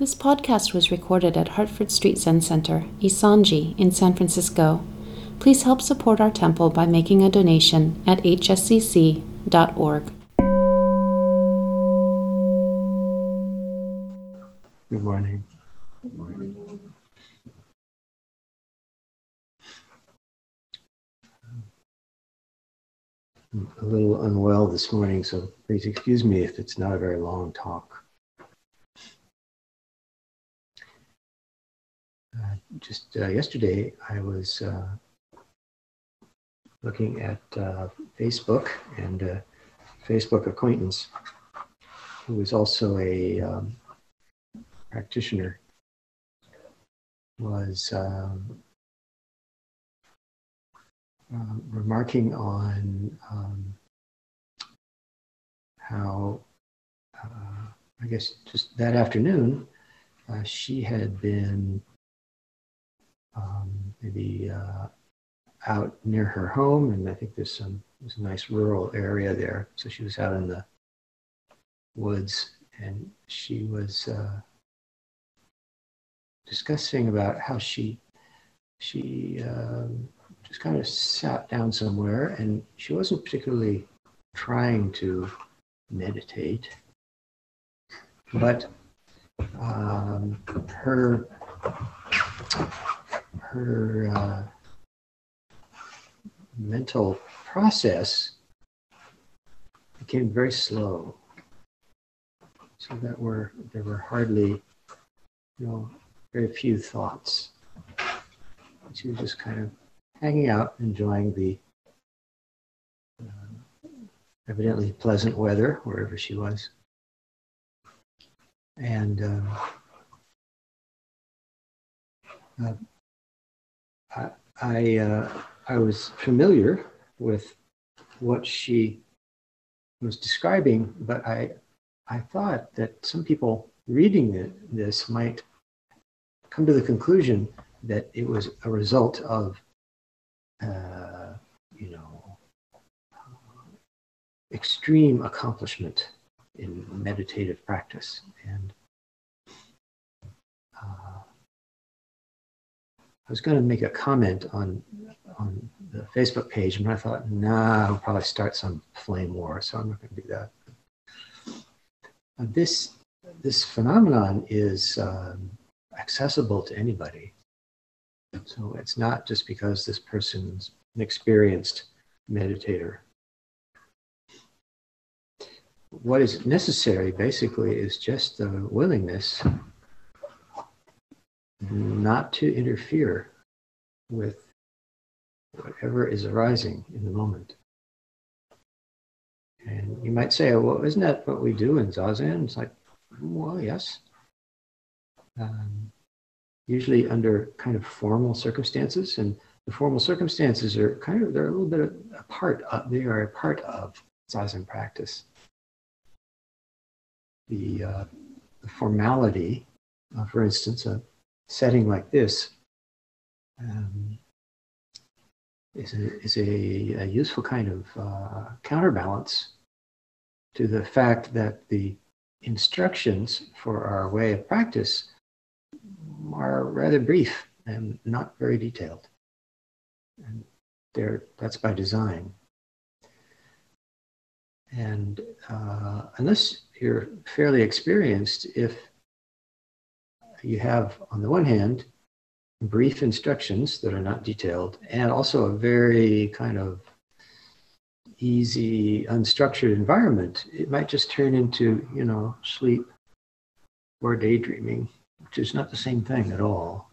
This podcast was recorded at Hartford Street Zen Center, Issanji, in San Francisco. Please help support our temple by making a donation at hszc.org. Good morning. Good morning. I'm a little unwell this morning, so please excuse me if it's not a very long talk. Just uh, yesterday, I was uh, looking at uh, Facebook and a Facebook acquaintance who is also a um, practitioner was um, uh, remarking on um, how, uh, I guess, just that afternoon, she had been um, maybe uh, out near her home, and I think there's some there's a nice rural area there. So she was out in the woods, and she was uh, discussing about how she she um, just kind of sat down somewhere, and she wasn't particularly trying to meditate, but um, her her uh, mental process became very slow. So that were there were hardly, you know, very few thoughts. She was just kind of hanging out, enjoying the uh, evidently pleasant weather wherever she was. And um, uh, I I, uh, I was familiar with what she was describing, but I I thought that some people reading this might come to the conclusion that it was a result of uh, you know extreme accomplishment in meditative practice. And I was going to make a comment on on the Facebook page, and I thought, nah, I'll probably start some flame war, so I'm not going to do that. Uh, this this phenomenon is um, accessible to anybody, so it's not just because this person's an experienced meditator. What is necessary, basically, is just the willingness not to interfere with whatever is arising in the moment. And you might say, well, isn't that what we do in Zazen? It's like, well, yes. Um, usually under kind of formal circumstances, and the formal circumstances are kind of, they're a little bit a part of, they are a part of Zazen practice. The, uh, the formality, uh, for instance, of setting like this um, is a, is a, a useful kind of uh, counterbalance to the fact that the instructions for our way of practice are rather brief and not very detailed. And they that's by design. And uh, unless you're fairly experienced, if you have, on the one hand, brief instructions that are not detailed, and also a very kind of easy, unstructured environment, it might just turn into, you know, sleep or daydreaming, which is not the same thing at all.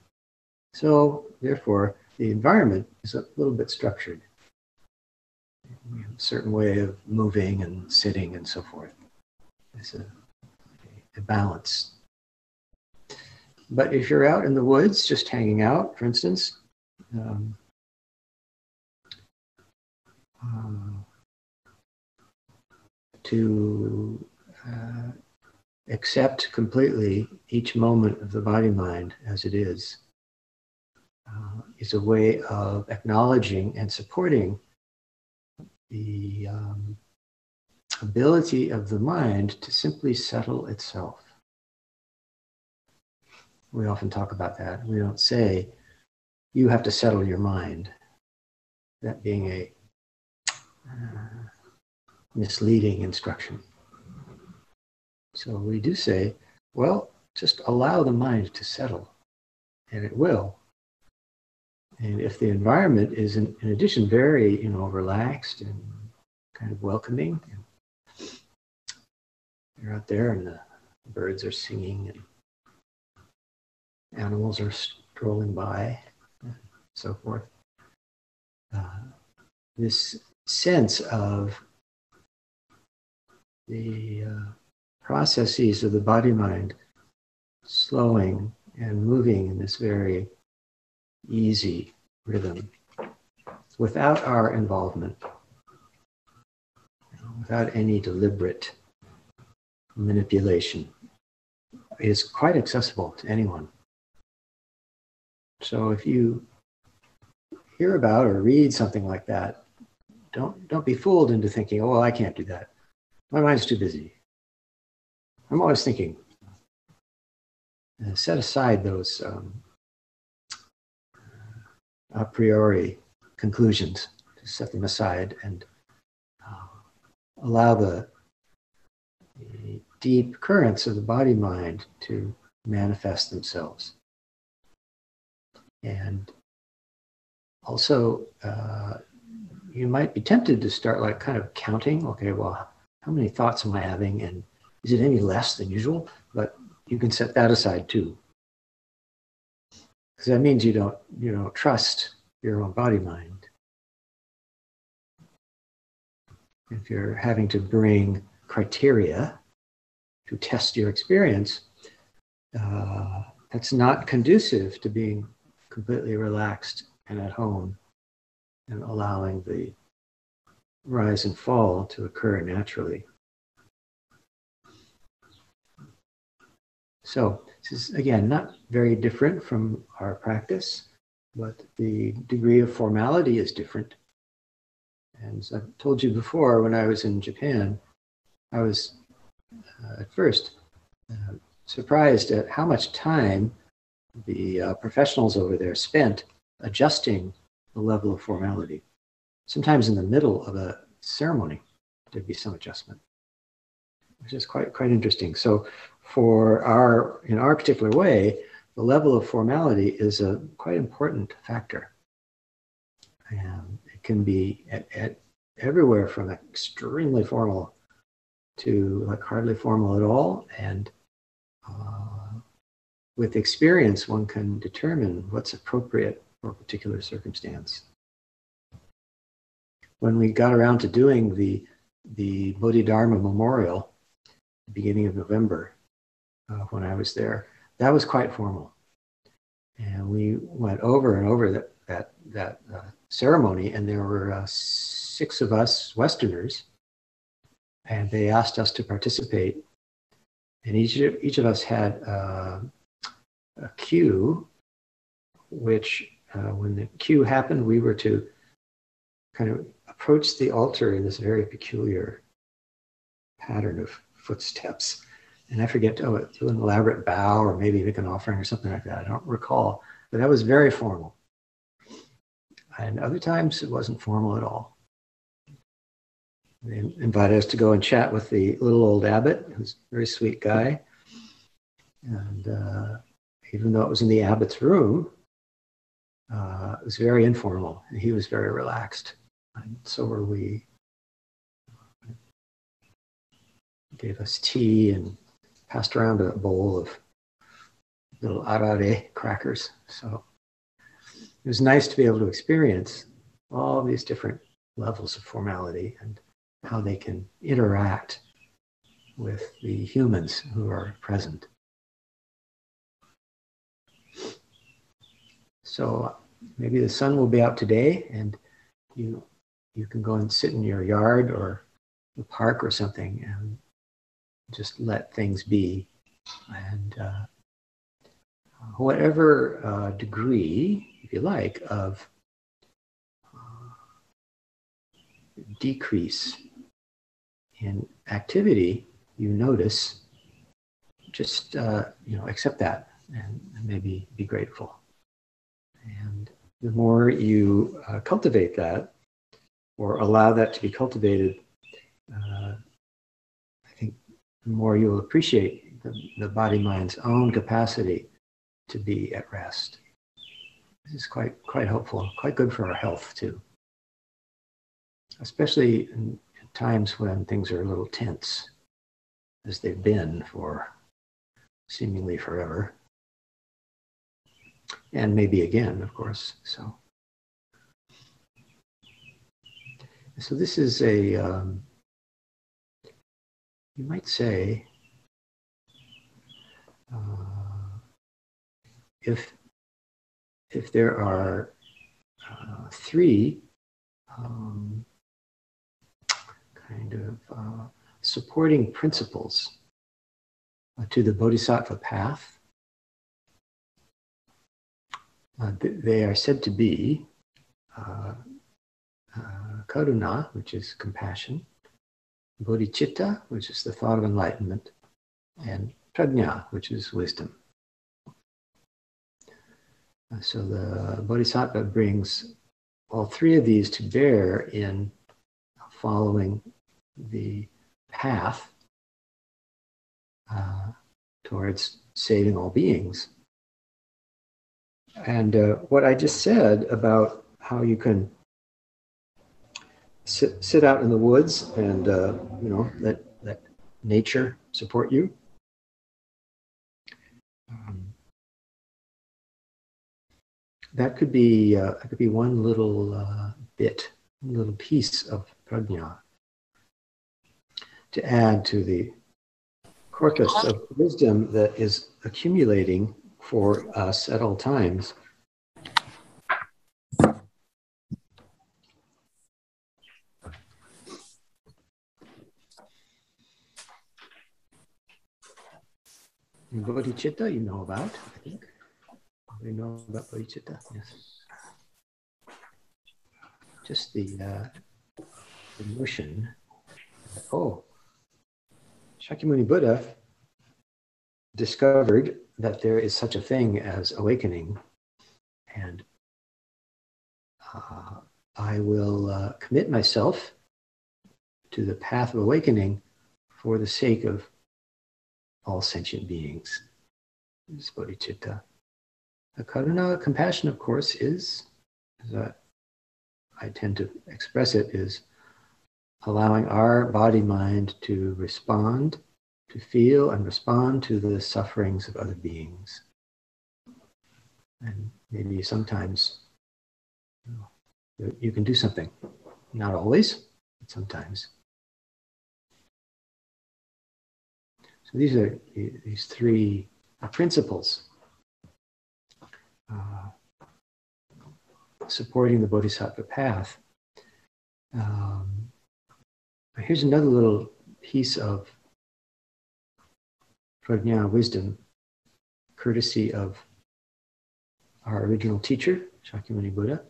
So, therefore, the environment is a little bit structured. A certain way of moving and sitting and so forth. It's a, a balance but if you're out in the woods, just hanging out, for instance, um, uh, to uh, accept completely each moment of the body mind as it is uh, is a way of acknowledging and supporting the um, ability of the mind to simply settle itself We often talk about that. We don't say, you have to settle your mind. That being a uh, misleading instruction. So we do say, well, just allow the mind to settle, and it will. And if the environment is, in, in addition, very you know relaxed and kind of welcoming, you're out there and the birds are singing and animals are strolling by, and so forth. Uh, this sense of the uh, processes of the body mind slowing and moving in this very easy rhythm without our involvement, without any deliberate manipulation, is quite accessible to anyone. So if you hear about or read something like that, don't don't be fooled into thinking, oh well, I can't do that. My mind's too busy. I'm always thinking. Uh, set aside those um, a priori conclusions, to set them aside and uh, allow the, the deep currents of the body mind to manifest themselves. And also, uh, you might be tempted to start like kind of counting, okay, well, how many thoughts am I having? And is it any less than usual? But you can set that aside too. Because that means you don't, you don't trust your own body mind. If you're having to bring criteria to test your experience, uh, that's not conducive to being completely relaxed and at home and allowing the rise and fall to occur naturally. So, this is again not very different from our practice, but the degree of formality is different. And as I've told you before, when I was in Japan, I was uh, at first uh, surprised at how much time the uh, professionals over there spent adjusting the level of formality. Sometimes in the middle of a ceremony, there'd be some adjustment, which is quite quite interesting. So, for our in our particular way, the level of formality is a quite important factor. And it can be at, at everywhere from extremely formal to like hardly formal at all, and uh, with experience, one can determine what's appropriate for a particular circumstance. When we got around to doing the, the Bodhidharma Memorial, beginning of November, uh, when I was there, that was quite formal. And we went over and over that, that, that uh, ceremony, and there were uh, six of us Westerners, and they asked us to participate. And each each of us had uh, a cue, which uh, when the cue happened, we were to kind of approach the altar in this very peculiar pattern of footsteps. And I forget, oh, do an elaborate bow or maybe make an offering or something like that. I don't recall, but that was very formal. And other times it wasn't formal at all. They invited us to go and chat with the little old abbot, who's a very sweet guy. And uh, even though it was in the abbot's room, uh, it was very informal. And he was very relaxed. And so were we. Gave us tea and passed around a bowl of little arare crackers. So it was nice to be able to experience all these different levels of formality and how they can interact with the humans who are present. So maybe the sun will be out today and you you can go and sit in your yard or the park or something and just let things be. And uh, whatever uh, degree, if you like, of uh, decrease in activity you notice, just uh, you know accept that and, and maybe be grateful. The more you uh, cultivate that, or allow that to be cultivated, uh, I think the more you'll appreciate the, the body mind's own capacity to be at rest. This is quite quite helpful, quite good for our health too. Especially in times when things are a little tense, as they've been for seemingly forever. And maybe again, of course. So so this is a um, you might say uh, if if there are uh, three um, kind of uh, supporting principles uh, to the bodhisattva path, uh, they are said to be uh, uh, karuna, which is compassion, bodhicitta, which is the thought of enlightenment, and prajna, which is wisdom. Uh, so the bodhisattva brings all three of these to bear in following the path uh, towards saving all beings. And uh, what I just said about how you can sit, sit out in the woods and uh, you know let let nature support you. Um, that could be uh, that could be one little uh, bit, little piece of prajna to add to the corpus of wisdom that is accumulating for us at all times. Bodhicitta, you know about, I think. We know about bodhicitta, yes. Just the, uh, the notion that, oh, Shakyamuni Buddha discovered that there is such a thing as awakening, and uh, I will uh, commit myself to the path of awakening for the sake of all sentient beings. This bodhicitta. The karuna, compassion, of course, is, as I tend to express it, is allowing our body mind to respond, to feel and respond to the sufferings of other beings. And maybe sometimes you, know, you can do something. Not always, but sometimes. So these are these three principles uh, supporting the bodhisattva path. Um, here's another little piece of prajna wisdom, courtesy of our original teacher, Shakyamuni Buddha.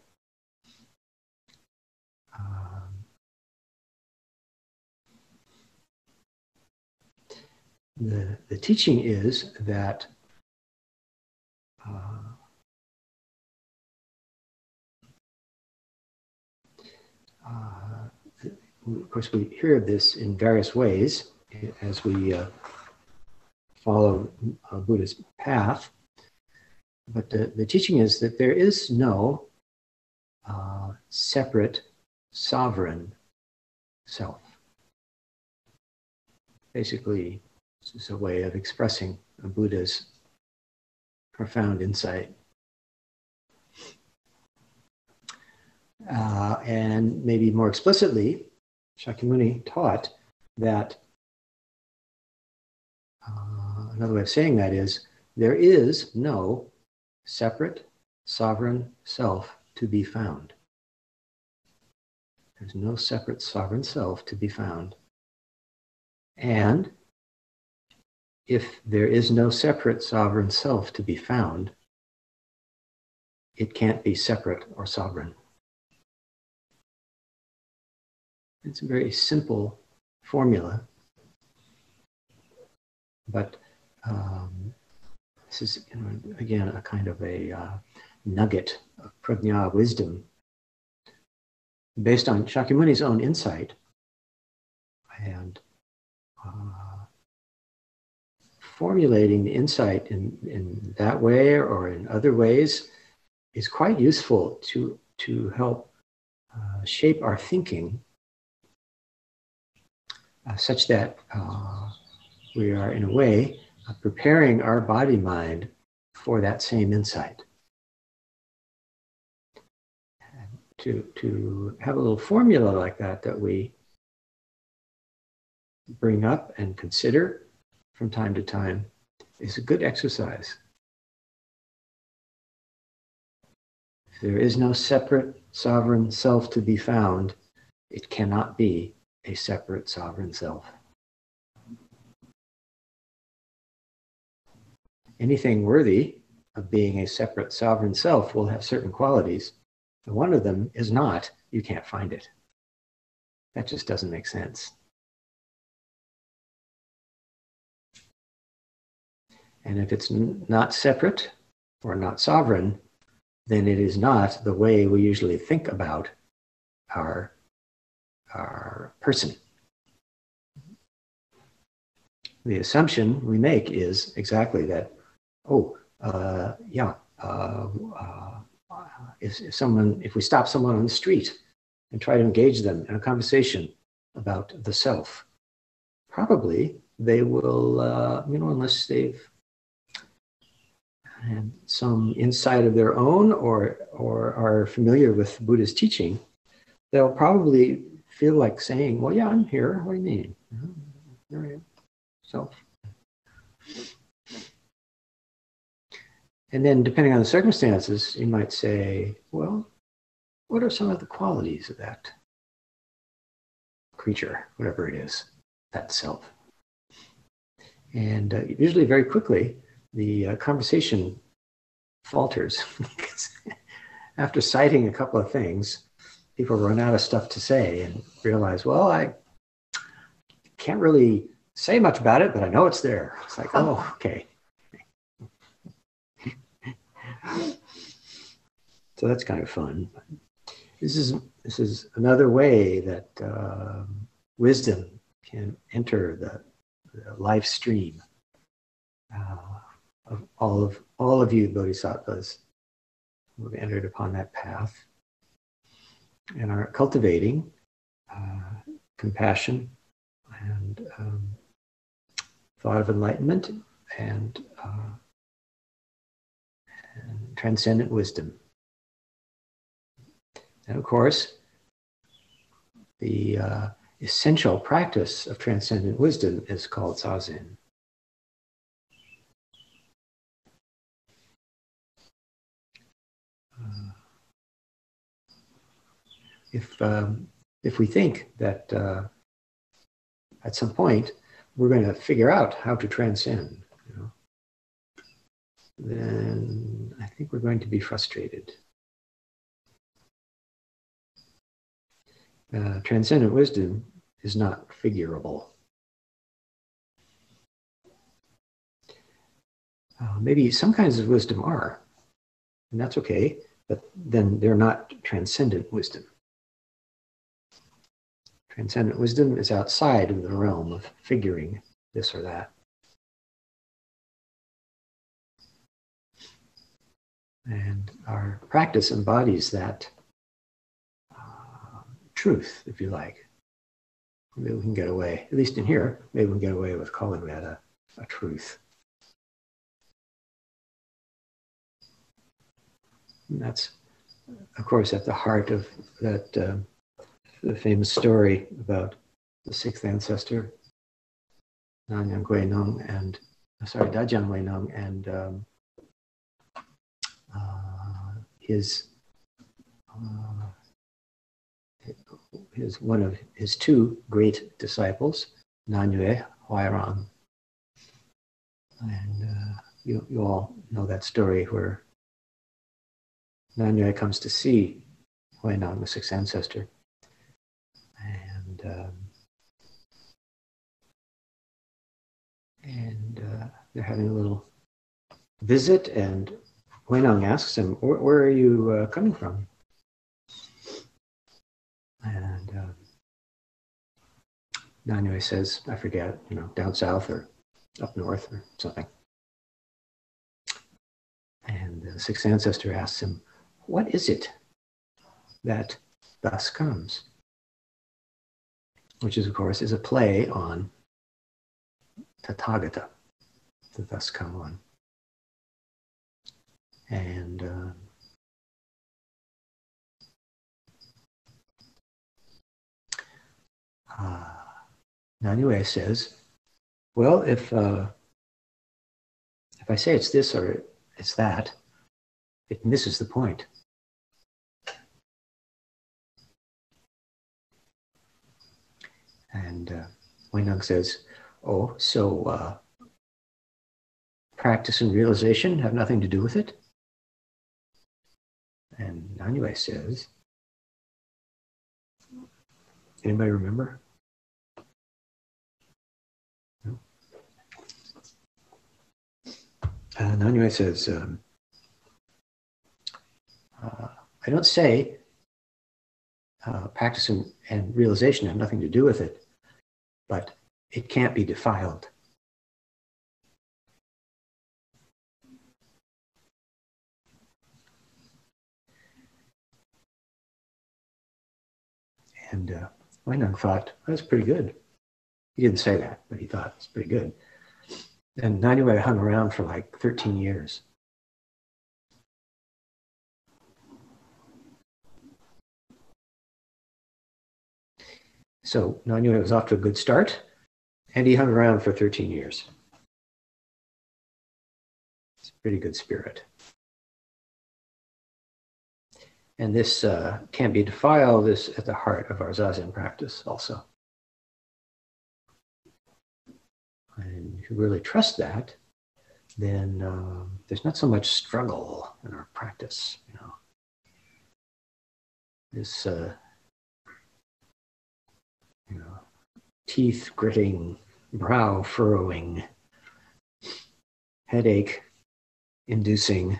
the, the teaching is that uh, uh, of course, we hear this in various ways as we uh, follow uh, Buddha's path. But the, the teaching is that there is no uh, separate sovereign self. Basically, this is a way of expressing Buddha's profound insight. Uh, and maybe more explicitly, Shakyamuni taught that another way of saying that is there is no separate sovereign self to be found. There's no separate sovereign self to be found. And if there is no separate sovereign self to be found, it can't be separate or sovereign. It's a very simple formula, but um, this is again a kind of a uh, nugget of prajna wisdom. Based on Shakyamuni's own insight and uh, formulating the insight in, in that way or in other ways is quite useful to, to help uh, shape our thinking uh, such that uh, we are, in a way, preparing our body mind for that same insight. to, to have a little formula like that that we bring up and consider from time to time is a good exercise. If there is no separate sovereign self to be found, it cannot be a separate sovereign self. Anything worthy of being a separate sovereign self will have certain qualities and one of them is not, you can't find it. That just doesn't make sense. And if it's not separate or not sovereign, then it is not the way we usually think about our, our person. The assumption we make is exactly that, oh, uh, yeah, uh, uh, if, if someone, if we stop someone on the street and try to engage them in a conversation about the self, probably they will, uh, you know, unless they've had some insight of their own or or are familiar with Buddha's teaching, they'll probably feel like saying, "Well, yeah, I'm here. What do you mean? Here I am, self." And then, depending on the circumstances, you might say, well, what are some of the qualities of that creature, whatever it is, that self? And uh, usually, very quickly, the uh, conversation falters. After citing a couple of things, people run out of stuff to say and realize, well, I can't really say much about it, but I know it's there. It's like, oh, okay. So that's kind of fun. This is this is another way that uh, wisdom can enter the, the life stream uh, of all of all of you bodhisattvas who have entered upon that path and are cultivating uh, compassion and um, thought of enlightenment and, uh, transcendent wisdom. And of course, the uh, essential practice of transcendent wisdom is called zazen. Uh, if um, if we think that uh, at some point we're going to figure out how to transcend, then I think we're going to be frustrated. uh, transcendent wisdom is not figurable. Uh, maybe some kinds of wisdom are, and that's okay, but then they're not transcendent wisdom. Transcendent wisdom is outside of the realm of figuring this or that. And our practice embodies that truth, if you like. Maybe we can get away, at least in here, maybe we can get away with calling that a, a truth. And that's, of course, at the heart of that uh, the famous story about the sixth ancestor, Nanyang Nong, and sorry, Dajian Huineng, and um, uh, his uh, his one of his two great disciples, Nanyue Huairang. And uh, you, you all know that story where Nanyue comes to see Huineng, the sixth ancestor. And um, and uh, they're having a little visit, and Huineng asks him, Where, are you uh, coming from? And uh, Nanyue says, I forget, you know, down south or up north or something. And the sixth ancestor asks him, What is it that thus comes? Which is, of course, is a play on Tathagata, the thus come one. And uh, uh, Nanyue says, well, if uh, if I say it's this or it's that, it misses the point. And uh, Huineng says, oh, so uh, practice and realization have nothing to do with it? And Nanyue says, anybody remember? Uh, Nanyue says, um, uh, I don't say uh, practice and, and realization have nothing to do with it, but it can't be defiled. And uh, Huineng thought, that's pretty good. He didn't say that, but he thought it's pretty good. And Nanyue hung around for like 13 years. So Nanyue was off to a good start, and he hung around for 13 years. It's a pretty good spirit. And this uh, can't be defiled is at the heart of our Zazen practice also. And if you really trust that, then um, there's not so much struggle in our practice, you know. This, uh, you know, teeth gritting, brow furrowing, headache inducing,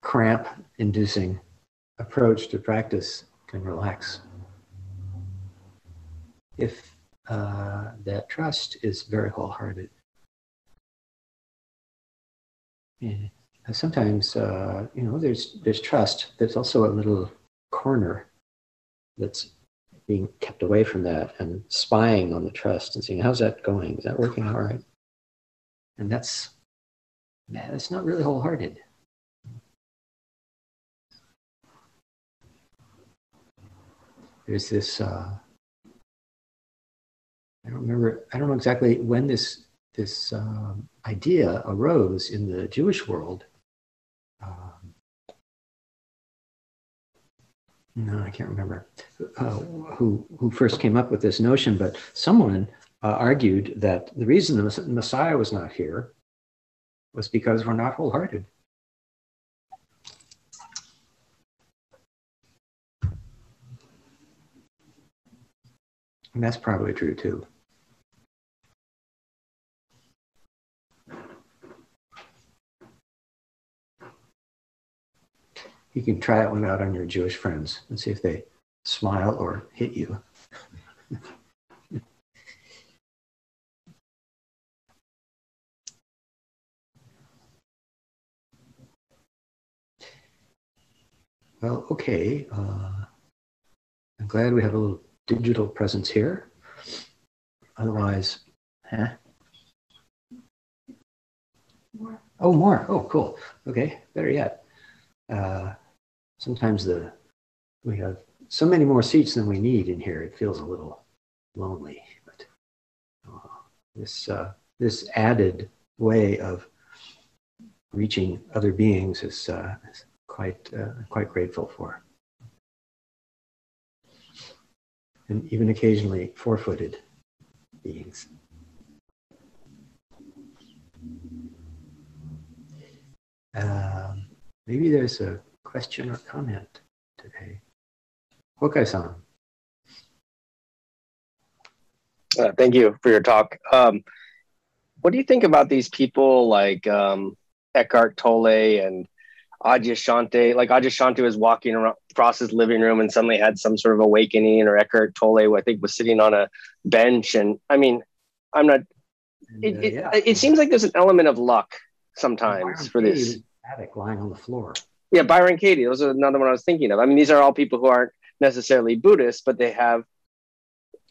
cramp inducing approach to practice can relax. If uh, that trust is very wholehearted. Yeah. Sometimes, uh, you know, there's there's trust. There's also a little corner that's being kept away from that and spying on the trust and seeing how's that going? Is that working all right? And that's that's not really wholehearted. There's this uh, I don't remember. I don't know exactly when this this um, idea arose in the Jewish world. Um, no, I can't remember uh, who who first came up with this notion, but someone uh, argued that the reason the Messiah was not here was because we're not wholehearted. And that's probably true too. you can try that one out on your Jewish friends and see if they smile or hit you. well, okay. Uh, I'm glad we have a little digital presence here. Otherwise, huh? More. Oh, more. Oh, cool. Okay, better yet. Uh, sometimes the we have so many more seats than we need in here. It feels a little lonely, but uh, this uh, this added way of reaching other beings is, uh, is quite uh, quite grateful for, and even occasionally four-footed beings. Um, maybe there's a question or comment today? Hokai-san. Uh, thank you for your talk. Um, what do you think about these people like um, Eckhart Tolle and Adyashanti. Like Adyashanti was walking around across his living room and suddenly had some sort of awakening, or Eckhart Tolle, who I think was sitting on a bench. And I mean, I'm not. And, uh, it, yeah. it seems like there's an element of luck sometimes Byron for Katie this. Attic lying on the floor. Yeah, Byron Katie. Those are another one I was thinking of. I mean, these are all people who aren't necessarily Buddhists, but they have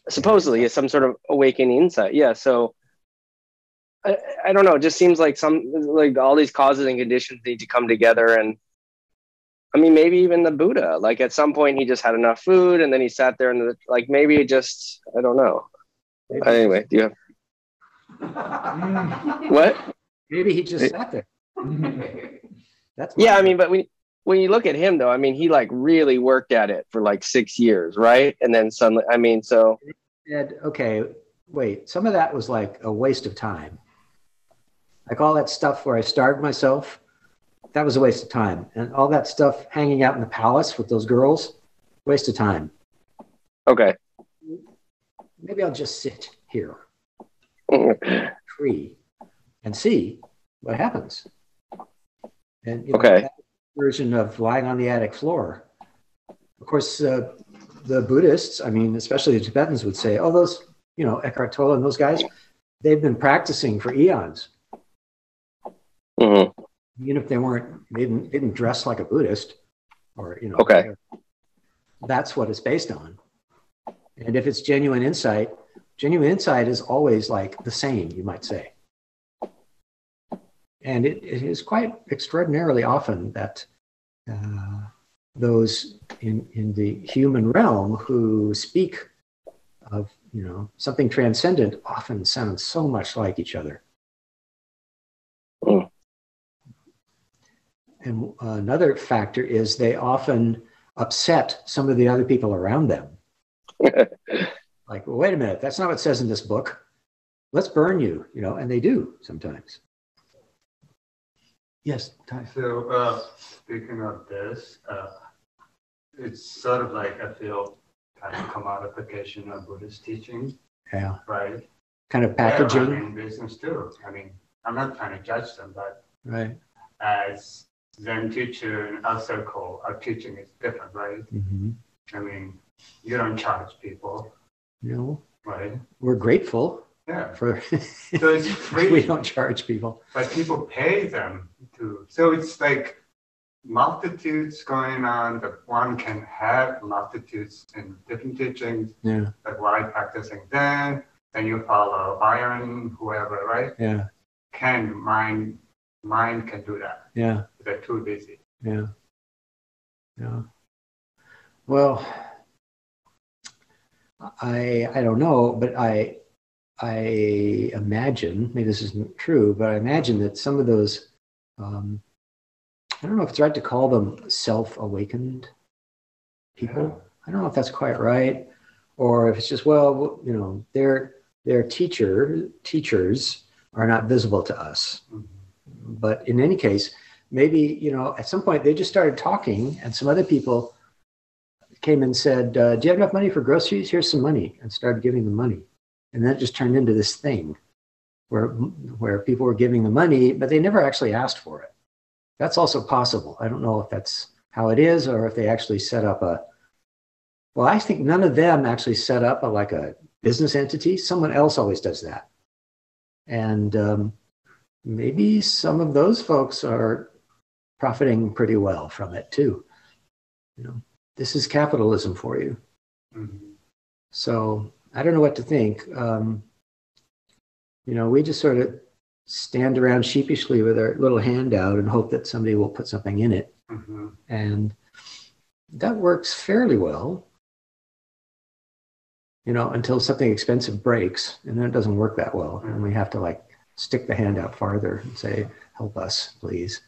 supposedly some sort of awakening insight. Yeah. So I, I don't know. It just seems like some like all these causes and conditions need to come together. And I mean, maybe even the Buddha. Like at some point, he just had enough food, and then he sat there and the, like maybe it just I don't know. Maybe, Anyway, do you have what? maybe he just It- sat there. That's Yeah, I mean, but when when you look at him though, I mean, he like really worked at it for like six years, right? And then suddenly, I mean, so said, okay, wait, some of that was like a waste of time. Like all that stuff where I starved myself, that was a waste of time. And all that stuff hanging out in the palace with those girls, waste of time. okay. Maybe I'll just sit here, tree, and see what happens. And you know, Okay. version of lying on the attic floor. Of course, uh, the Buddhists, I mean, especially the Tibetans, would say, "Oh, those, you know, Eckhart Tolle and those guys, they've been practicing for eons. Hmm Even if they weren't, they didn't, didn't dress like a Buddhist, or you know, Okay. That's what it's based on. And if it's genuine insight, genuine insight is always like the same, you might say. And it, it is quite extraordinarily often that uh, those in, in the human realm who speak of you know something transcendent often sound so much like each other. And another factor is they often upset some of the other people around them. like, well, wait a minute, that's not what it says in this book. Let's burn you, you know, and they do sometimes. Yes, Ty. So, uh, speaking of this, uh, it's sort of like I feel kind of commodification of Buddhist teaching, Yeah. right? Kind of Yeah, packaging. I'm in business too. I mean, I'm not trying to judge them, but Right. as Zen teacher in our circle, our teaching is different, right? Mm-hmm. I mean, you don't charge people, know, right? we're grateful Yeah. for So it's free. we don't charge people. but people pay them to. So it's like multitudes going on. That one can have multitudes in different teachings. Yeah. Like why practicing then, and you follow iron, whoever, right? Yeah. Can mind mind can do that. Yeah. They're too busy. Yeah. Yeah. Well, I I don't know, but I I imagine maybe this isn't true, but I imagine that some of those um, I don't know if it's right to call them self-awakened people. I don't know if that's quite right, or if it's just well, you know, their their teacher teachers are not visible to us. Mhm. But in any case, maybe you know at some point they just started talking, and some other people came and said, uh, "Do you have enough money for groceries? Here's some money," and started giving them money, and that just turned into this thing where where people were giving the money, but they never actually asked for it. That's also possible. I don't know if that's how it is, or if they actually set up a. Well, I think none of them actually set up a like a business entity. Someone else always does that, and um, maybe some of those folks are profiting pretty well from it too. You know, this is capitalism for you. Mhm. So I don't know what to think. Um, you know, we just sort of stand around sheepishly with our little hand out and hope that somebody will put something in it. Mhm. And that works fairly well, you know, until something expensive breaks. And then it doesn't work that well. And we have to like stick the hand out farther and say, help us, please.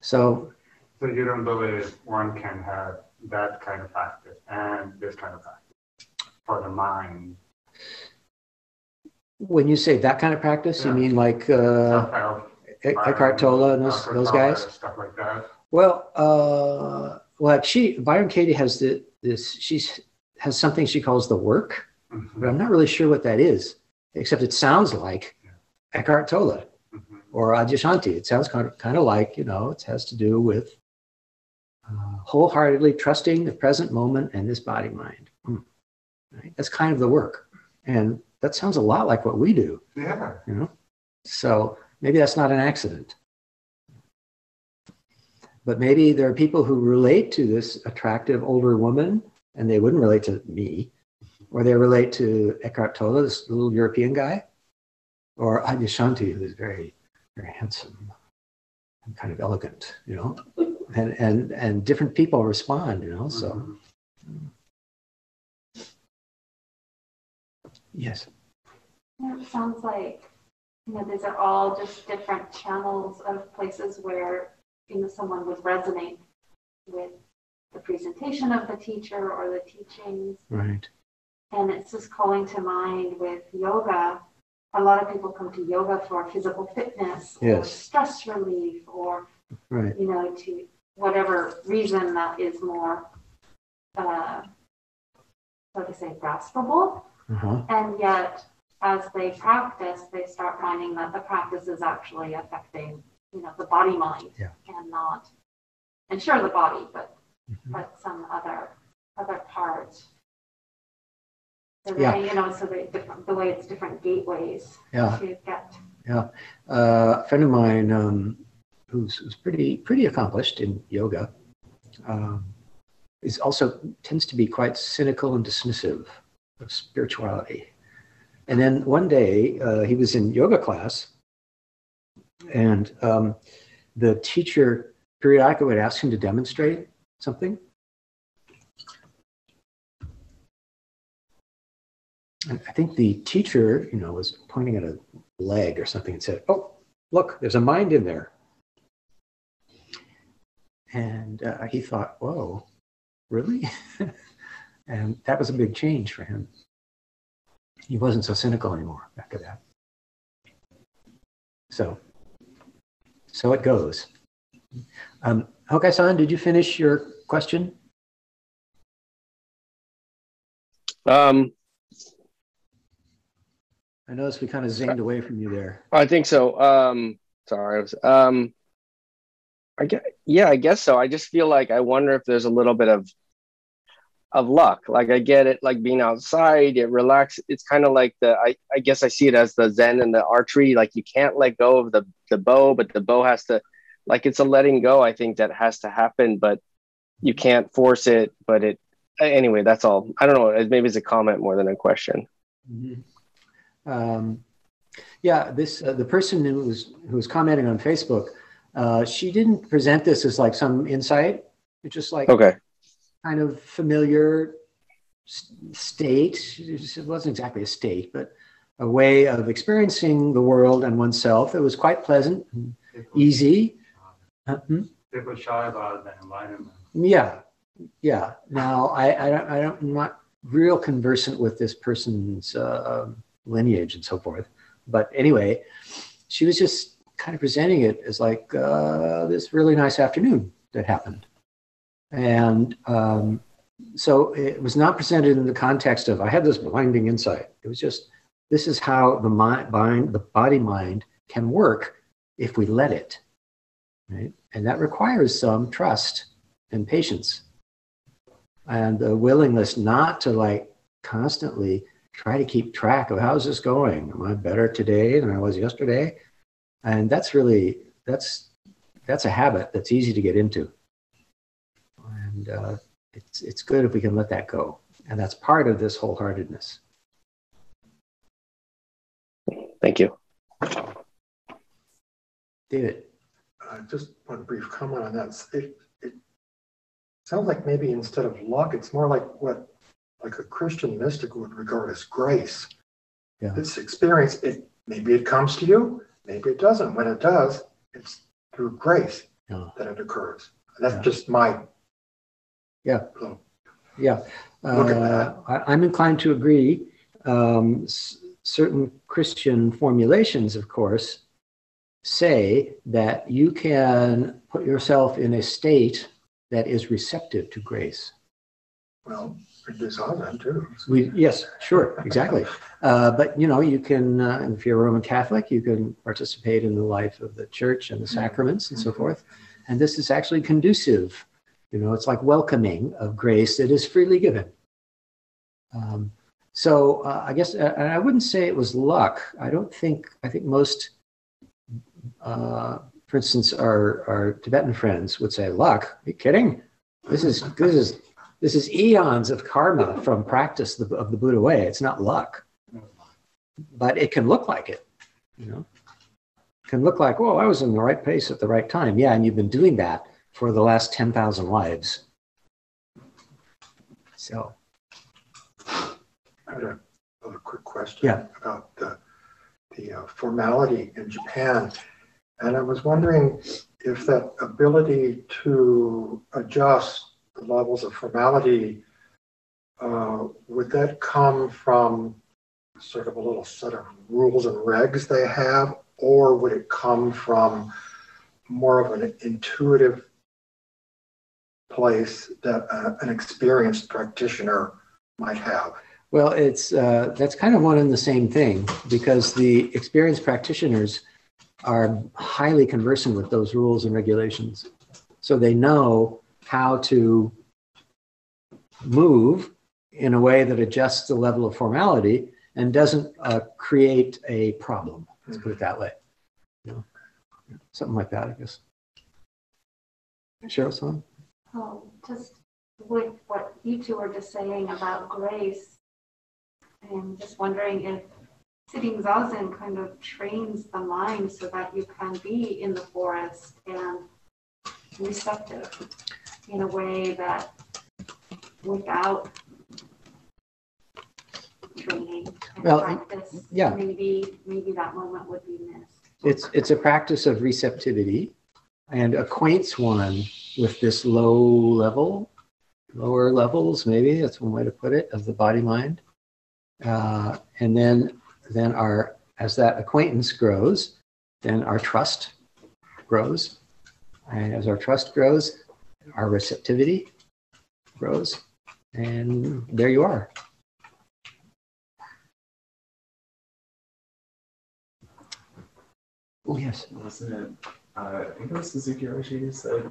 So So you don't believe one can have that kind of practice and this kind of practice for the mind. when you say that kind of practice, you mean like uh, Eckhart Tolle and those, those guys? Stuff like that. Well, uh, well, she Byron Katie has the, this. She's has something she calls the work, Mhm. but I'm not really sure what that is. Except it sounds like Yeah. Eckhart Tolle. Or Adyashanti. It sounds kind of, kind of like, you know, it has to do with uh, wholeheartedly trusting the present moment and this body mind. Hmm. Right? That's kind of the work. And that sounds a lot like what we do, Yeah. you know? So maybe that's not an accident. But maybe there are people who relate to this attractive older woman and they wouldn't relate to me, or they relate to Eckhart Tolle, this little European guy, or Adyashanti, who's very, very handsome and kind of elegant, you know? And, and, and different people respond, you know? So, Mhm. yes. It sounds like, you know, these are all just different channels of places where, you know, someone would resonate with the presentation of the teacher or the teachings. Right. And it's just calling to mind with yoga. A lot of people come to yoga for physical fitness or stress relief or, Right. you know, to whatever reason that is more, uh, what to say, graspable. Uh-huh. And yet, as they practice, they start finding that the practice is actually affecting, you know, the body mind Yeah. and not, and sure the body, but Mhm. but some other Yeah. you know, so different the way it's different gateways Yeah. to get. Uh, a friend of mine um, who's, who's pretty pretty accomplished in yoga um, is also tends to be quite cynical and dismissive of spirituality. And then one day uh, he was in yoga class, and um, the teacher periodically would ask him to demonstrate something. I think the teacher, you know, was pointing at a leg or something and said, "Oh, look, there's a mind in there." And uh, he thought, "Whoa, really?" and that was a big change for him. He wasn't so cynical anymore after that. So, so it goes. Um, Hokai-san, did you finish your question? Um, I noticed we kind of zinged away from you there. I think so. Um, sorry. I was, um, I get, yeah, I guess so. I just feel like I wonder if there's a little bit of of luck. Like I get it, like being outside, it relax. It's kind of like the I, I guess I see it as the Zen and the archery. Like you can't let go of the the bow, but the bow has to like it's a letting go, I think that has to happen, but you can't force it, but it anyway, that's all. I don't know. Maybe it's a comment more than a question. Mhm. Um, yeah, this uh, the person who was who was commenting on Facebook, uh, she didn't present this as like some insight. It's just like Okay. kind of familiar s- state. It wasn't exactly a state, but a way of experiencing the world and oneself. It was quite pleasant, and easy. Uh, hmm? people shy about the environment. Yeah, yeah. Now I, I don't, I don't, I'm not real conversant with this person's uh, lineage and so forth. But anyway, she was just kind of presenting it as like uh, this really nice afternoon that happened, and um, so it was not presented in the context of I had this blinding insight. It was just this is how the mind, mind the body mind can work if we let it, right? And that requires some trust and patience and the willingness not to like constantly try to keep track of how's this going? Am i better today than i was yesterday? And that's really that's that's a habit that's easy to get into. And uh, it's it's good if we can let that go. And that's part of this wholeheartedness. Thank you. david. Uh, just one brief comment on that. It, it sounds like maybe instead of luck, it's more like what like a Christian mystic would regard as grace. Yeah. This experience, it maybe it comes to you, maybe it doesn't. When it does, it's through grace Yeah. that it occurs. That's Yeah. just my Yeah. Yeah, Look at uh, that. I, I'm inclined to agree. Um, s- certain Christian formulations, of course, say that you can put yourself in a state that is receptive to grace. well, Do Zazen too. We, yes, sure, exactly. Uh, but you know, you can, uh, if you're a Roman Catholic, you can participate in the life of the church and the sacraments and so forth. And this is actually conducive. You know, it's like welcoming of grace that is freely given. Um, so uh, I guess, uh, and I wouldn't say it was luck. I don't think. I think most, uh, for instance, our our Tibetan friends would say, "Luck? Are you kidding? This is this is this is eons of karma from practice of the, of the Buddha way. It's not luck, but it can look like it. You know, it can look like, oh, I was in the right place at the right time. Yeah, and you've been doing that for the last ten thousand lives. So I had a, quick question Yeah. about the, the uh, formality in Japan. And I was wondering if that ability to adjust levels of formality, uh, would that come from sort of a little set of rules and regs they have? Or would it come from more of an intuitive place that uh, an experienced practitioner might have? Well, it's uh, that's kind of one and the same thing because the experienced practitioners are highly conversant with those rules and regulations, so they know how to move in a way that adjusts the level of formality and doesn't uh, create a problem. Let's put it that way. You know, something like that, I guess. Cheryl, son? Oh, just with what you two were just saying about grace, I'm just wondering if sitting zazen kind of trains the mind so that you can be in the forest and receptive in a way that without training and Well, practice, yeah. maybe maybe that moment would be missed. It's it's a practice of receptivity and acquaints one with this low level, lower levels, maybe that's one way to put it, of the body mind. Uh, and then then our as that acquaintance grows, then our trust grows. And as our trust grows, our receptivity grows. And there you are. Oh, yes. Wasn't it? Uh, I think it was Suzuki Roshi who said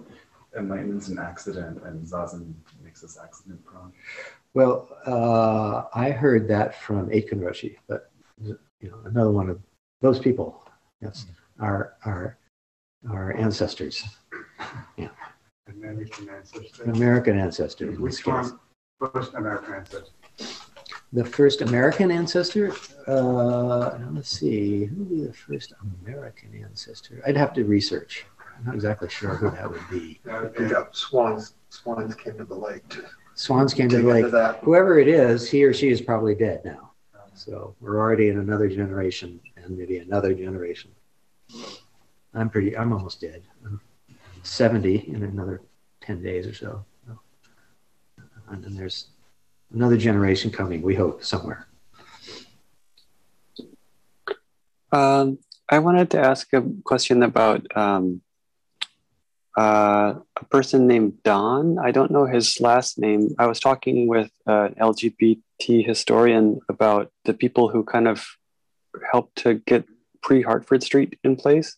enlightenment's an accident and Zazen makes us accident prone. Well, uh, I heard that from Aitken Roshi, but you know, another one of those people. Yes, our our our ancestors, American ancestor. American ancestors. in this Which case. one? First American ancestor. The first American ancestor. Uh, now let's see, who would be the first American ancestor? I'd have to research. I'm not exactly sure who that would be. That would be- think uh, swans, swans came to the lake to Swans came to the lake. that. Whoever it is, he or she is probably dead now. So we're already in another generation and maybe another generation. I'm pretty, I'm almost dead. I'm 70 in another 10 days or so. And then there's another generation coming, we hope, somewhere. Um, I wanted to ask a question about um, uh, a person named Don. I don't know his last name. I was talking with an LGBT historian about the people who kind of helped to get pre Hartford Street in place.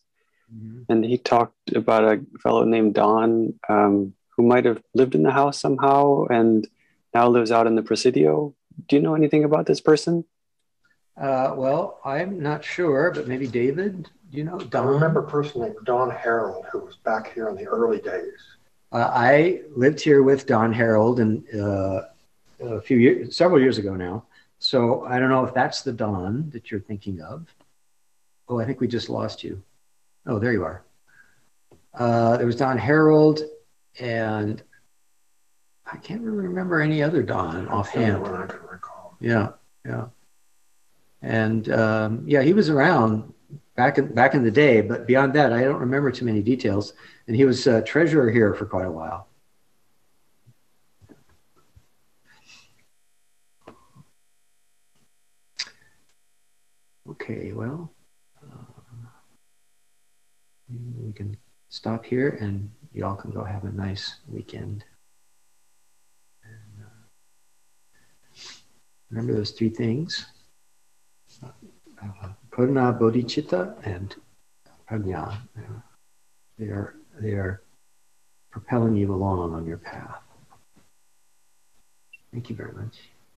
And he talked about a fellow named Don um, who might have lived in the house somehow and now lives out in the Presidio. Do you know anything about this person? Uh, well, I'm not sure, but maybe David, do you know? Don? I remember a person named Don Harold who was back here in the early days. Uh, I lived here with Don Harold and uh, a few years, several years ago now. So I don't know if that's the Don that you're thinking of. Oh, I think we just lost you. Oh, there you are. Uh, there was Don Harold, and I can't really remember any other Don That's offhand. I can recall. Yeah, yeah. And um, yeah, he was around back in back in the day, but beyond that, I don't remember too many details. And he was uh, treasurer here for quite a while. Okay, well, we can stop here, and y'all can go have a nice weekend. And, uh, Remember those three things? Uh, bodhicitta, and prajna. They are they are propelling you along on your path. Thank you very much.